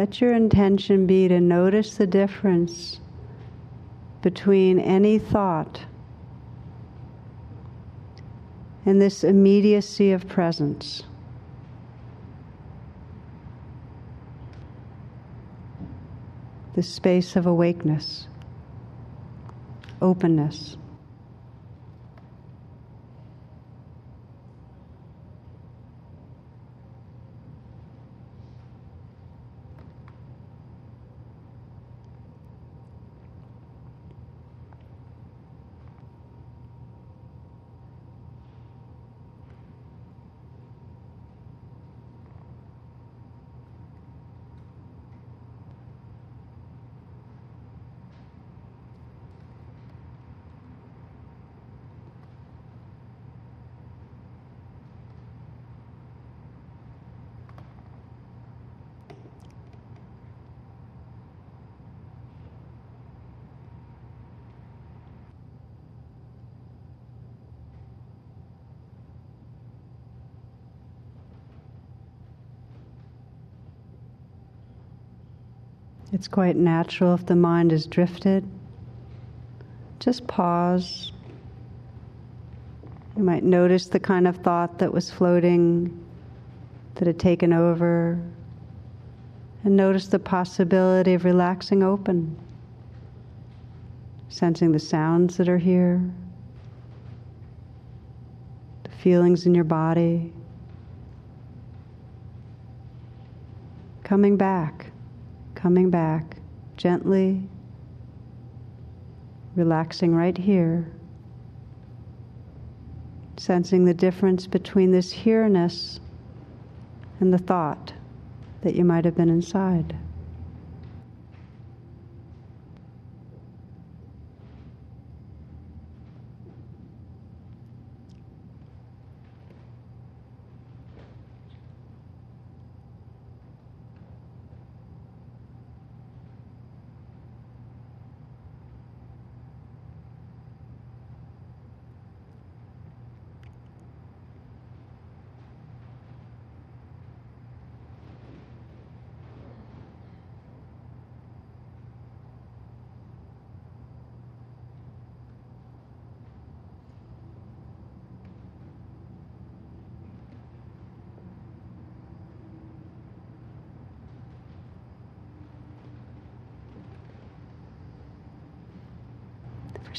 Let your intention be to notice the difference between any thought and this immediacy of presence. The space of awakeness, openness. It's quite natural if the mind is drifted. Just pause. You might notice the kind of thought that was floating, that had taken over, and notice the possibility of relaxing open, sensing the sounds that are here, the feelings in your body, coming back coming back gently, relaxing right here, sensing the difference between this here-ness and the thought that you might have been inside.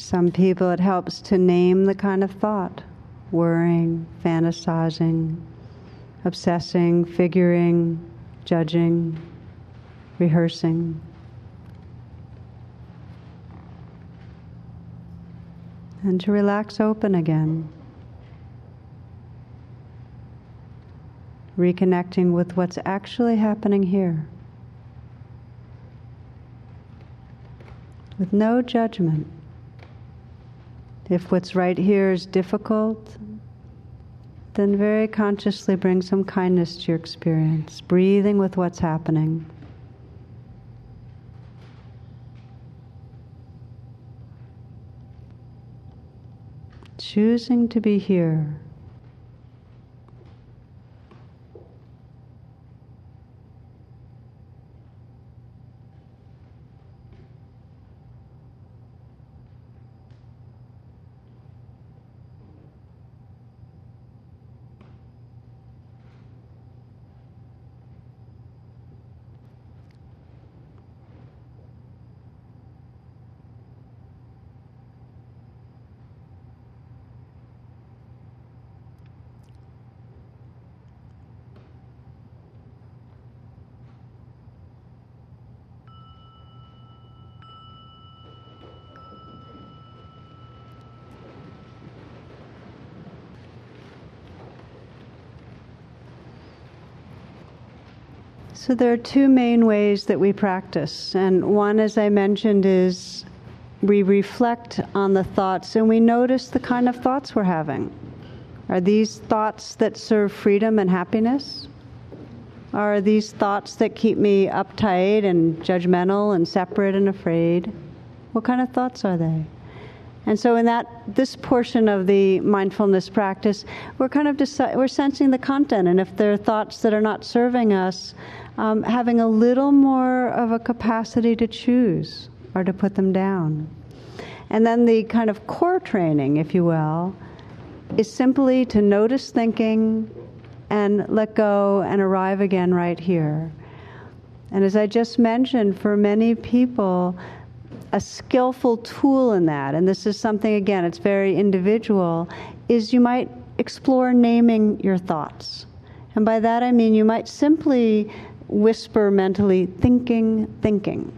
Some people, it helps to name the kind of thought worrying, fantasizing, obsessing, figuring, judging, rehearsing. And to relax open again. Reconnecting with what's actually happening here. With no judgment. If what's right here is difficult, then very consciously bring some kindness to your experience, breathing with what's happening. Choosing to be here. So there are two main ways that we practice. And one, as I mentioned, is we reflect on the thoughts and we notice the kind of thoughts we're having. Are these thoughts that serve freedom and happiness? Are these thoughts that keep me uptight and judgmental and separate and afraid? What kind of thoughts are they? And so, in that this portion of the mindfulness practice, we're kind of deci- we're sensing the content, and if there are thoughts that are not serving us, um, having a little more of a capacity to choose or to put them down. And then the kind of core training, if you will, is simply to notice thinking and let go and arrive again right here. And as I just mentioned, for many people, a skillful tool in that, and this is something, again, it's very individual, is you might explore naming your thoughts. And by that I mean you might simply whisper mentally, thinking, thinking.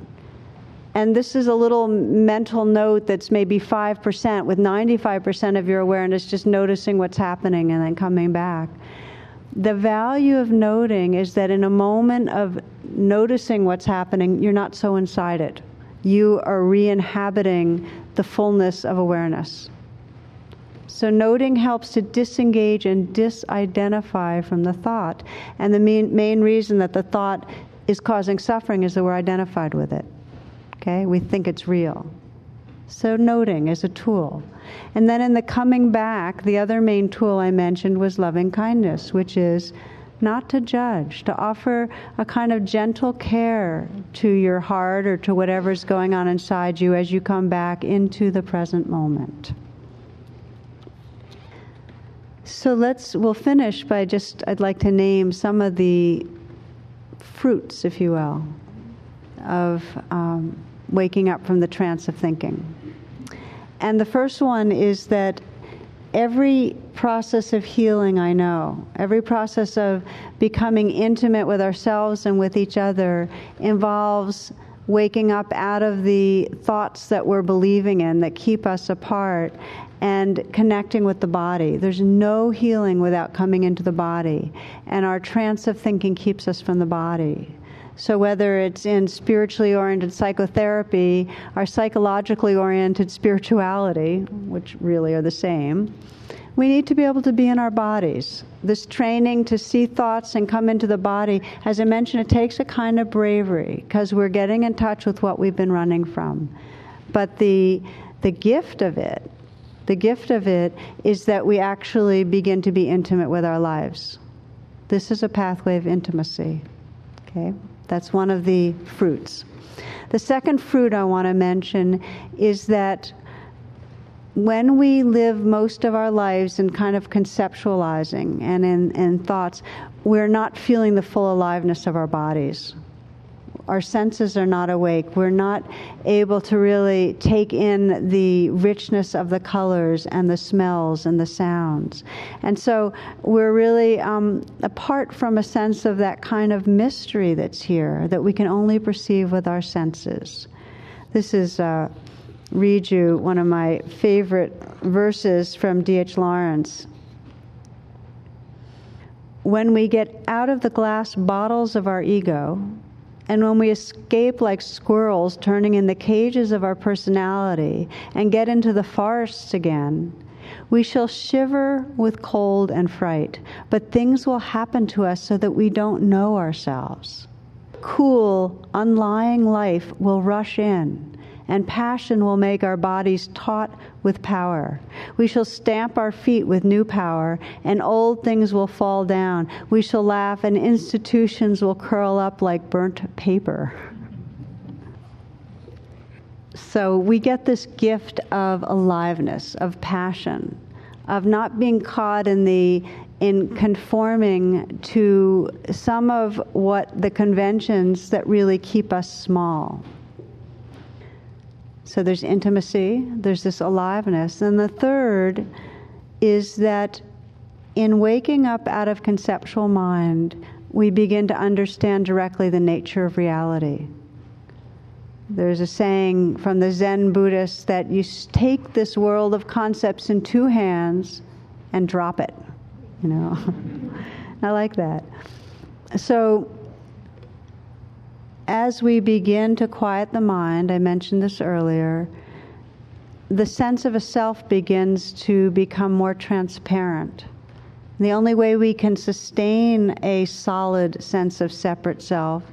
And this is a little mental note that's maybe 5%, with 95% of your awareness just noticing what's happening and then coming back. The value of noting is that in a moment of noticing what's happening, you're not so inside it you are re inhabiting the fullness of awareness. So, noting helps to disengage and disidentify from the thought. And the main, main reason that the thought is causing suffering is that we're identified with it. Okay? We think it's real. So, noting is a tool. And then in the coming back, the other main tool I mentioned was loving kindness, which is not to judge, to offer a kind of gentle care to your heart or to whatever's going on inside you as you come back into the present moment. So let's, we'll finish by just, I'd like to name some of the fruits, if you will, of um, waking up from the trance of thinking. And the first one is that every process of healing I know, every process of becoming intimate with ourselves and with each other involves waking up out of the thoughts that we're believing in that keep us apart and connecting with the body. There's no healing without coming into the body, and our trance of thinking keeps us from the body. So, whether it's in spiritually oriented psychotherapy or psychologically oriented spirituality, which really are the same, we need to be able to be in our bodies. This training to see thoughts and come into the body, as I mentioned, it takes a kind of bravery because we're getting in touch with what we've been running from. But the, the gift of it, the gift of it is that we actually begin to be intimate with our lives. This is a pathway of intimacy. Okay? That's one of the fruits. The second fruit I want to mention is that when we live most of our lives in kind of conceptualizing and in, in thoughts, we're not feeling the full aliveness of our bodies. Our senses are not awake. We're not able to really take in the richness of the colors and the smells and the sounds. And so we're really um, apart from a sense of that kind of mystery that's here that we can only perceive with our senses. This is. Uh, read you one of my favorite verses from D.H. Lawrence when we get out of the glass bottles of our ego, and when we escape like squirrels turning in the cages of our personality and get into the forests again, we shall shiver with cold and fright, but things will happen to us so that we don't know ourselves. Cool, unlying life will rush in and passion will make our bodies taut with power. We shall stamp our feet with new power, and old things will fall down. We shall laugh, and institutions will curl up like burnt paper. So we get this gift of aliveness, of passion, of not being caught in the in conforming to some of what the conventions that really keep us small. So there's intimacy, there's this aliveness. And the third is that in waking up out of conceptual mind, we begin to understand directly the nature of reality. There's a saying from the Zen Buddhists that you take this world of concepts in two hands and drop it. You know, I like that. So as we begin to quiet the mind, I mentioned this earlier, the sense of a self begins to become more transparent. The only way we can sustain a solid sense of separate self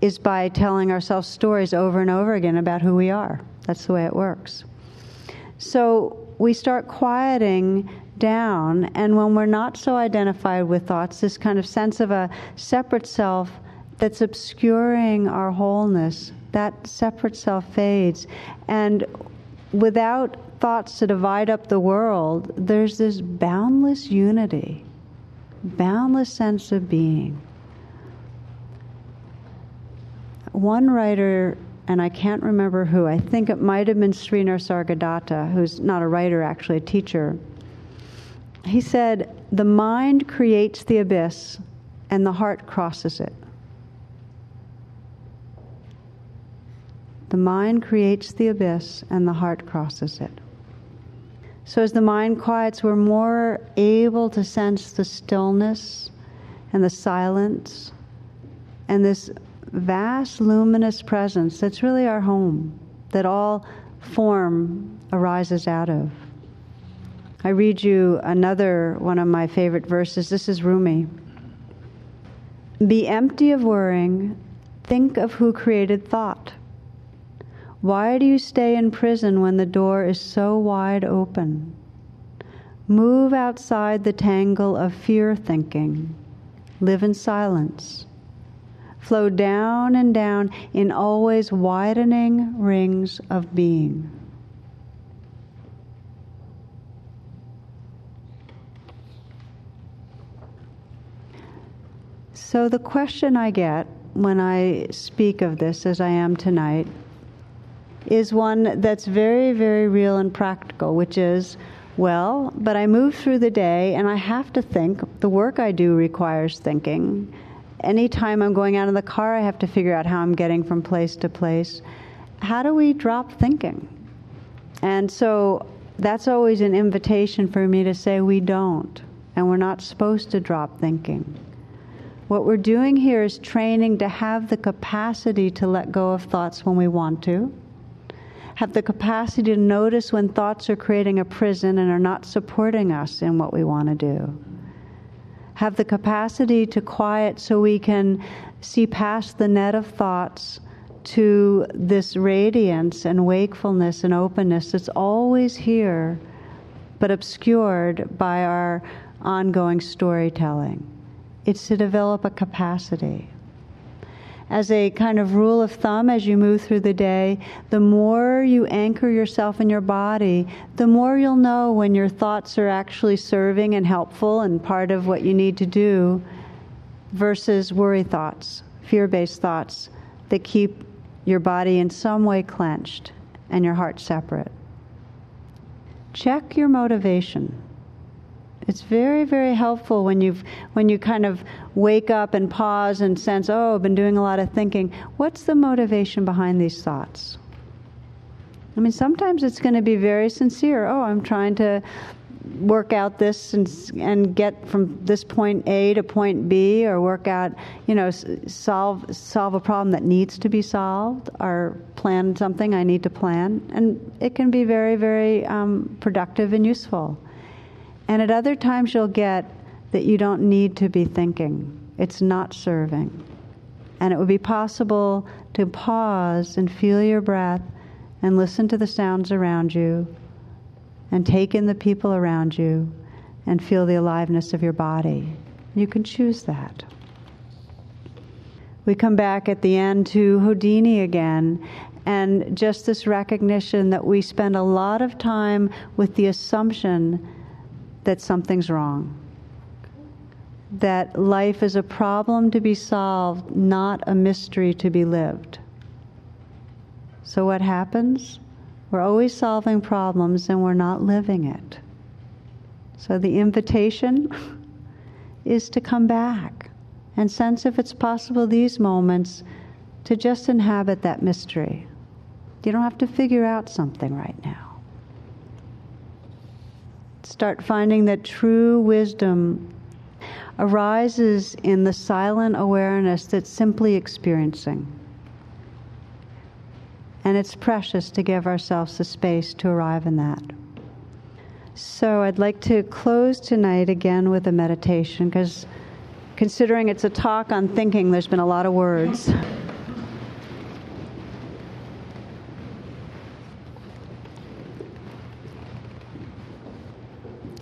is by telling ourselves stories over and over again about who we are. That's the way it works. So we start quieting down, and when we're not so identified with thoughts, this kind of sense of a separate self that's obscuring our wholeness, that separate self fades. And without thoughts to divide up the world, there's this boundless unity, boundless sense of being. One writer, and I can't remember who, I think it might have been Sri Nisargadatta, who's not a writer, actually, a teacher. He said, The mind creates the abyss and the heart crosses it. The mind creates the abyss and the heart crosses it. So, as the mind quiets, we're more able to sense the stillness and the silence and this vast luminous presence that's really our home, that all form arises out of. I read you another one of my favorite verses. This is Rumi. Be empty of worrying, think of who created thought. Why do you stay in prison when the door is so wide open? Move outside the tangle of fear thinking. Live in silence. Flow down and down in always widening rings of being. So, the question I get when I speak of this, as I am tonight, is one that's very, very real and practical, which is, well, but I move through the day and I have to think. The work I do requires thinking. Anytime I'm going out in the car, I have to figure out how I'm getting from place to place. How do we drop thinking? And so that's always an invitation for me to say we don't, and we're not supposed to drop thinking. What we're doing here is training to have the capacity to let go of thoughts when we want to have the capacity to notice when thoughts are creating a prison and are not supporting us in what we want to do. Have the capacity to quiet so we can see past the net of thoughts to this radiance and wakefulness and openness that's always here, but obscured by our ongoing storytelling. It's to develop a capacity as a kind of rule of thumb as you move through the day, the more you anchor yourself in your body, the more you'll know when your thoughts are actually serving and helpful and part of what you need to do versus worry thoughts, fear based thoughts that keep your body in some way clenched and your heart separate. Check your motivation. It's very, very helpful when you've when you kind of wake up and pause and sense, oh, I've been doing a lot of thinking. What's the motivation behind these thoughts? I mean, sometimes it's going to be very sincere. Oh, I'm trying to work out this and and get from this point A to point B, or work out, you know, solve solve a problem that needs to be solved, or plan something I need to plan, and it can be very very um, productive and useful. And at other times, you'll get that you don't need to be thinking; it's not serving, and it would be possible to pause and feel your breath and listen to the sounds around you and take in the people around you and feel the aliveness of your body. You can choose that. We come back at the end to Houdini again, and just this recognition that we spend a lot of time with the assumption that something's wrong. That life is a problem to be solved, not a mystery to be lived. So, what happens? We're always solving problems and we're not living it. So the invitation is to come back and sense if it's possible these moments to just inhabit that mystery. You don't have to figure out something right now. Start finding that true wisdom arises in the silent awareness that's simply experiencing. And it's precious to give ourselves the space to arrive in that. So I'd like to close tonight again with a meditation because considering it's a talk on thinking, there's been a lot of words.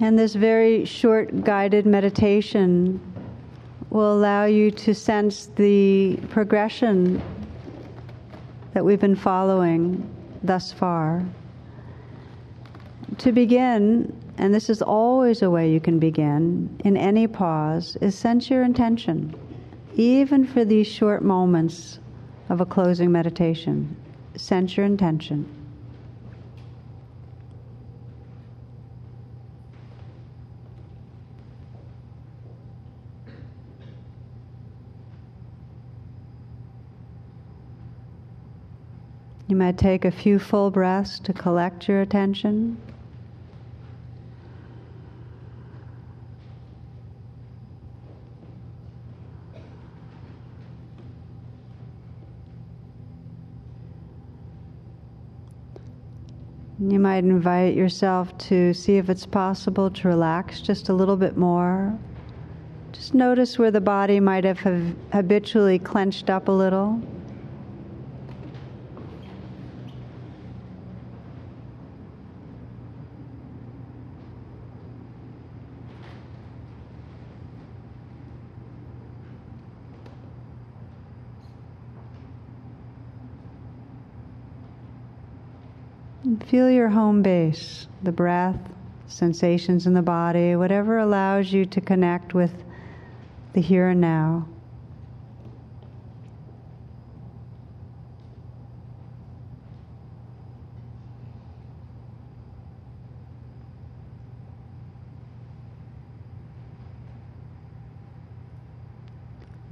And this very short guided meditation will allow you to sense the progression that we've been following thus far. To begin, and this is always a way you can begin in any pause, is sense your intention, even for these short moments of a closing meditation. Sense your intention. You might take a few full breaths to collect your attention. You might invite yourself to see if it's possible to relax just a little bit more. Just notice where the body might have habitually clenched up a little. Feel your home base, the breath, sensations in the body, whatever allows you to connect with the here and now.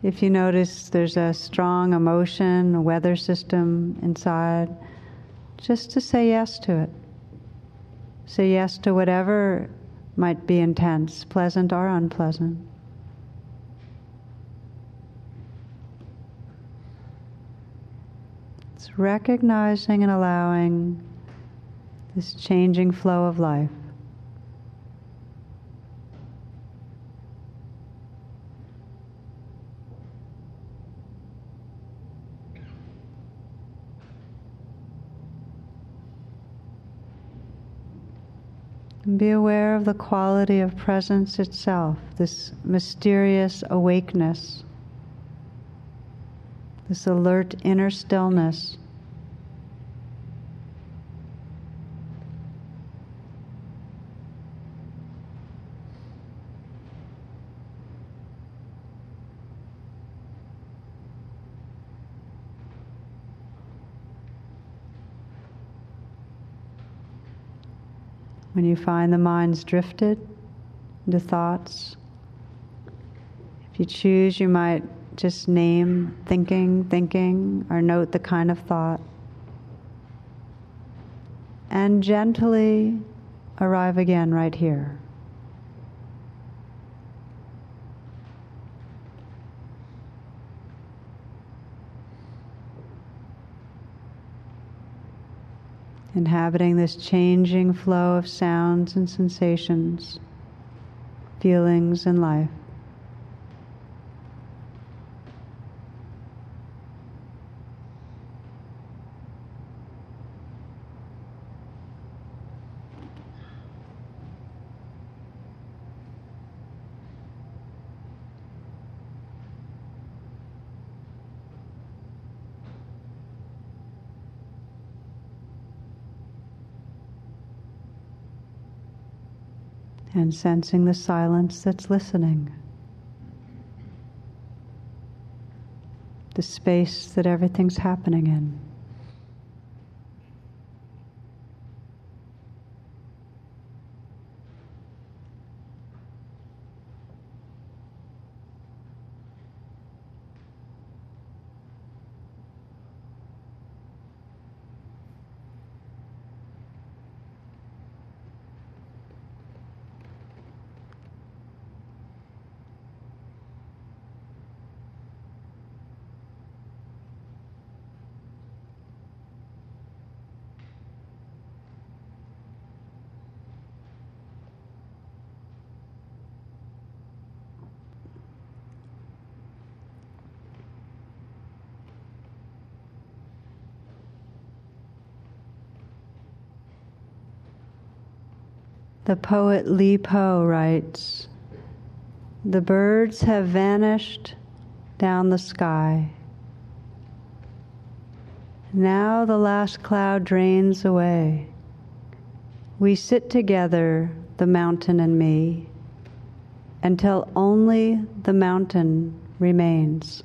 If you notice there's a strong emotion, a weather system inside, just to say yes to it. Say yes to whatever might be intense, pleasant or unpleasant. It's recognizing and allowing this changing flow of life. And be aware of the quality of presence itself, this mysterious awakeness, this alert inner stillness. You find the mind's drifted into thoughts, if you choose, you might just name thinking, thinking, or note the kind of thought. And gently arrive again right here. Inhabiting this changing flow of sounds and sensations, feelings and life. And sensing the silence that's listening. The space that everything's happening in. The poet Li Po writes The birds have vanished down the sky. Now the last cloud drains away. We sit together, the mountain and me, until only the mountain remains.